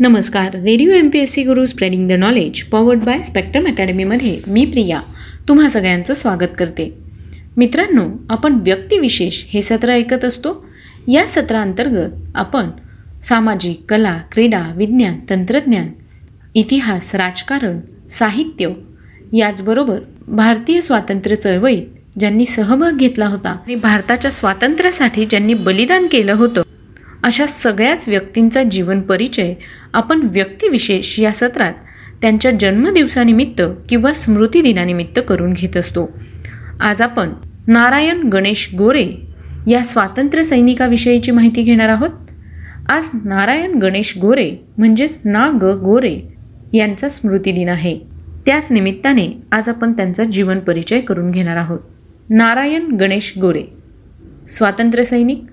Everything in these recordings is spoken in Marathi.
नमस्कार. Radio M P S C Guru spreading the knowledge powered by spectrum अकॅडमीमध्ये मी प्रिया तुम्हा सगळ्यांचं स्वागत करते. मित्रांनो आपण व्यक्तिविशेष हे सत्र ऐकत असतो. या सत्रांतर्गत आपण सामाजिक कला क्रीडा विज्ञान तंत्रज्ञान इतिहास राजकारण साहित्य याचबरोबर भारतीय स्वातंत्र्य चळवळीत ज्यांनी सहभाग घेतला होता आणि भारताच्या स्वातंत्र्यासाठी ज्यांनी बलिदान केलं होतं अशा सगळ्याच व्यक्तींचा जीवन परिचय आपण व्यक्तिविशेष या सत्रात त्यांच्या जन्मदिवसानिमित्त किंवा स्मृतिदिनानिमित्त करून घेत असतो. आज आपण नारायण गणेश गोरे या स्वातंत्र्य सैनिकाविषयीची माहिती घेणार आहोत. आज नारायण गणेश गोरे म्हणजेच ना ग गोरे यांचा स्मृतिदिन आहे. त्याच निमित्ताने आज आपण त्यांचा जीवन परिचय करून घेणार आहोत. नारायण गणेश गोरे स्वातंत्र्य सैनिक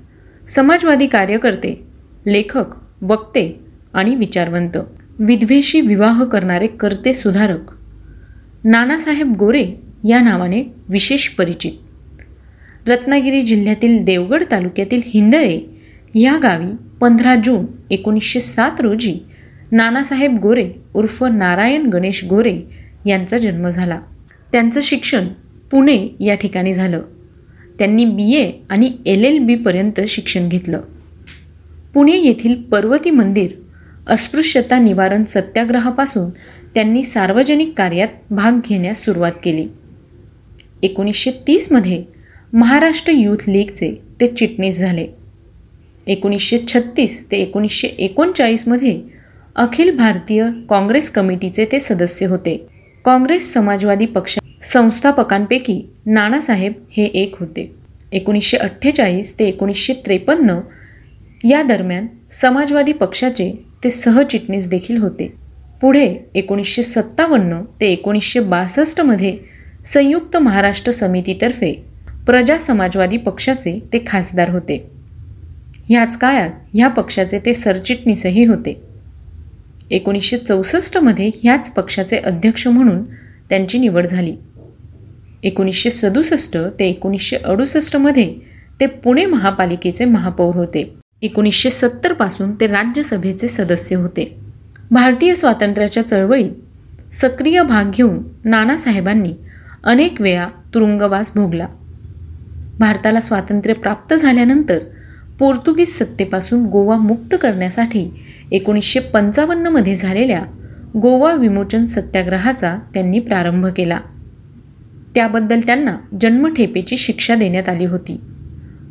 समाजवादी कार्यकर्ते लेखक वक्ते आणि विचारवंत. विधवेशी विवाह करणारे कर्ते सुधारक. नानासाहेब गोरे या नावाने विशेष परिचित. रत्नागिरी जिल्ह्यातील देवगड तालुक्यातील हिंदळे या गावी पंधरा जून एकोणीसशे सात रोजी नानासाहेब गोरे उर्फ नारायण गणेश गोरे यांचा जन्म झाला. त्यांचं शिक्षण पुणे या ठिकाणी झालं. त्यांनी बी ए आणि एल एल बीपर्यंत शिक्षण घेतलं. पुणे येथील पर्वती मंदिर अस्पृश्यता निवारण सत्याग्रहापासून त्यांनी सार्वजनिक कार्यात भाग घेण्यास सुरुवात केली. एकोणीसशे तीसमध्ये महाराष्ट्र यूथ लीगचे ते चिटणीस झाले. एकोणीसशे छत्तीस ते एकोणीसशे एकोणचाळीसमध्ये अखिल भारतीय काँग्रेस कमिटीचे ते सदस्य होते. काँग्रेस समाजवादी पक्ष संस्थापकांपैकी नानासाहेब हे एक होते. एकोणीसशे अठ्ठेचाळीस ते एकोणीसशे त्रेपन्न या दरम्यान समाजवादी पक्षाचे ते सहचिटणीस देखील होते. पुढे एकोणीसशे सत्तावन्न ते एकोणीसशे बासष्टमध्ये संयुक्त महाराष्ट्र समितीतर्फे प्रजा समाजवादी पक्षाचे ते खासदार होते. ह्याच काळात ह्या पक्षाचे ते सरचिटणीसही होते. एकोणीसशे चौसष्टमध्ये ह्याच पक्षाचे अध्यक्ष म्हणून त्यांची निवड झाली. एकोणीसशे सदुसष्ट ते एकोणीसशे अडुसष्टमध्ये ते पुणे महापालिकेचे महापौर होते. एकोणीसशे सत्तरपासून ते राज्यसभेचे सदस्य होते. भारतीय स्वातंत्र्याच्या चळवळीत सक्रिय भाग घेऊन नानासाहेबांनी अनेक वेळा तुरुंगवास भोगला. भारताला स्वातंत्र्य प्राप्त झाल्यानंतर पोर्तुगीज सत्तेपासून गोवा मुक्त करण्यासाठी एकोणीसशे पंचावन्नमध्ये झालेल्या गोवा विमोचन सत्याग्रहाचा त्यांनी प्रारंभ केला. त्याबद्दल त्यांना जन्मठेपेची शिक्षा देण्यात आली होती.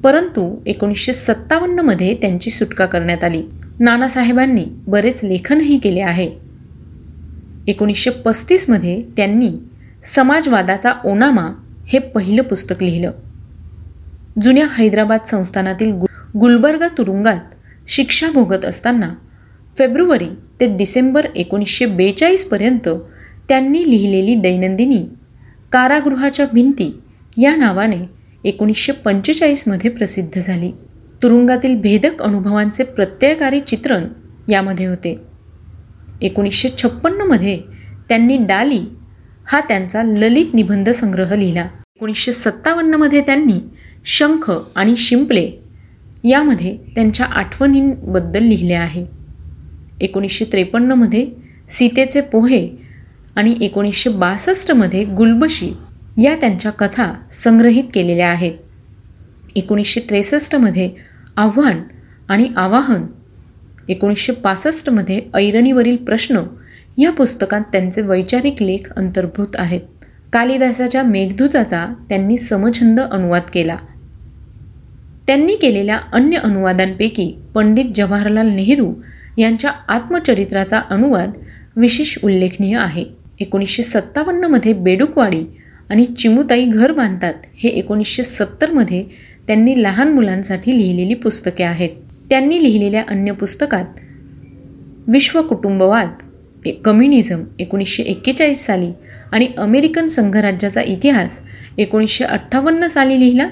परंतु एकोणीसशे सत्तावन्नमध्ये त्यांची सुटका करण्यात आली. नानासाहेबांनी बरेच लेखनही केले आहे. एकोणीसशे पस्तीसमध्ये त्यांनी समाजवादाचा ओनामा हे पहिलं पुस्तक लिहिलं. जुन्या हैदराबाद संस्थानातील गुलबर्गा तुरुंगात शिक्षा भोगत असताना फेब्रुवारी ते डिसेंबर एकोणीसशे बेचाळीसपर्यंत त्यांनी लिहिलेली दैनंदिनी कारागृहाच्या भिंती या नावाने एकोणीसशे पंचेचाळीसमध्ये प्रसिद्ध झाली. तुरुंगातील भेदक अनुभवांचे प्रत्ययकारी चित्रण यामध्ये होते. एकोणीसशे छप्पन्नमध्ये त्यांनी डाली हा त्यांचा ललित निबंध संग्रह लिहिला. एकोणीसशे सत्तावन्नमध्ये त्यांनी शंख आणि शिंपले यामध्ये त्यांच्या आठवणींबद्दल लिहिले आहे. एकोणीसशे त्रेपन्नमध्ये सीतेचे पोहे आणि एकोणीसशे बासष्टमध्ये गुलबशी या त्यांच्या कथा संग्रहित केलेल्या आहेत. एकोणीसशे त्रेसष्टमध्ये आव्हान आणि आवाहन एकोणीसशे पासष्टमध्ये ऐरणीवरील प्रश्न या पुस्तकात त्यांचे वैचारिक लेख अंतर्भूत आहेत. कालिदासाच्या मेघदूताचा त्यांनी समछंद अनुवाद केला. त्यांनी केलेल्या अन्य अनुवादांपैकी पंडित जवाहरलाल नेहरू यांच्या आत्मचरित्राचा अनुवाद विशेष उल्लेखनीय आहे. एकोणीसशे सत्तावन्नमध्ये बेडूकवाडी आणि चिमुताई घर बांधतात हे एकोणीसशे सत्तरमध्ये त्यांनी लहान मुलांसाठी लिहिलेली पुस्तके आहेत. त्यांनी लिहिलेल्या अन्य पुस्तकात विश्वकुटुंबवाद कम्युनिझम एकोणीसशे एक्केचाळीस साली आणि अमेरिकन संघराज्याचा इतिहास एकोणीसशे अठ्ठावन्न साली लिहिला.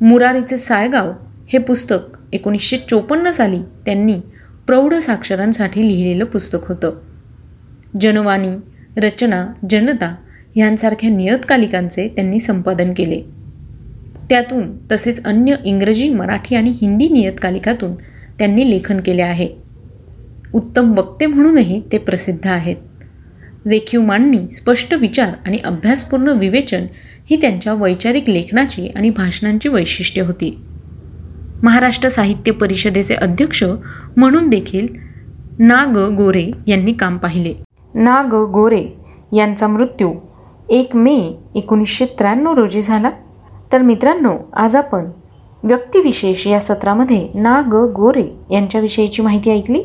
मुरारीचे सायगाव हे पुस्तक एकोणीसशे चोपन्न साली त्यांनी प्रौढ साक्षरांसाठी लिहिलेलं पुस्तक होतं. जनवाणी रचना जनता ह्यांसारख्या नियतकालिकांचे त्यांनी संपादन केले. त्यातून तसेच अन्य इंग्रजी मराठी आणि हिंदी नियतकालिकातून त्यांनी लेखन केले आहे. उत्तम वक्ते म्हणूनही ते प्रसिद्ध आहेत. रेखीव मांडणी स्पष्ट विचार आणि अभ्यासपूर्ण विवेचन ही त्यांच्या वैचारिक लेखनाची आणि भाषणांची वैशिष्ट्ये होती. महाराष्ट्र साहित्य परिषदेचे अध्यक्ष म्हणून देखील ना ग गोरे यांनी काम पाहिले. ना ग गोरे यांचा मृत्यू एक मे एकोणीसशे त्र्याण्णव रोजी झाला. तर मित्रांनो आज आपण व्यक्तिविशेष या सत्रामध्ये ना ग गोरे यांच्याविषयीची माहिती ऐकली.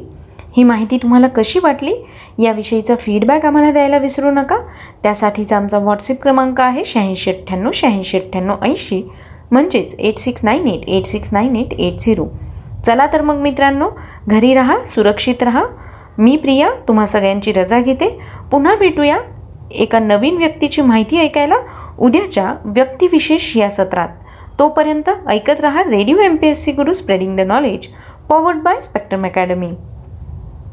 ही माहिती तुम्हाला कशी वाटली? याविषयीचा फीडबॅक आम्हाला द्यायला विसरू नका. त्यासाठीचा आमचा व्हॉट्सअप क्रमांक आहे शहाऐंशी अठ्ठ्याण्णव शहाऐंशी अठ्ठ्याण्णव ऐंशी म्हणजेच eight six nine eight eight six nine eight eight zero चला तर मग मित्रांनो घरी राहा सुरक्षित राहा. मी प्रिया तुम्हा सगळ्यांची रजा घेते. पुन्हा भेटूया एका नवीन व्यक्तीची माहिती ऐकायला उद्याच्या व्यक्तिविशेष या सत्रात. तोपर्यंत ऐकत रहा radio M P S C Guru spreading the knowledge powered by Spectrum academy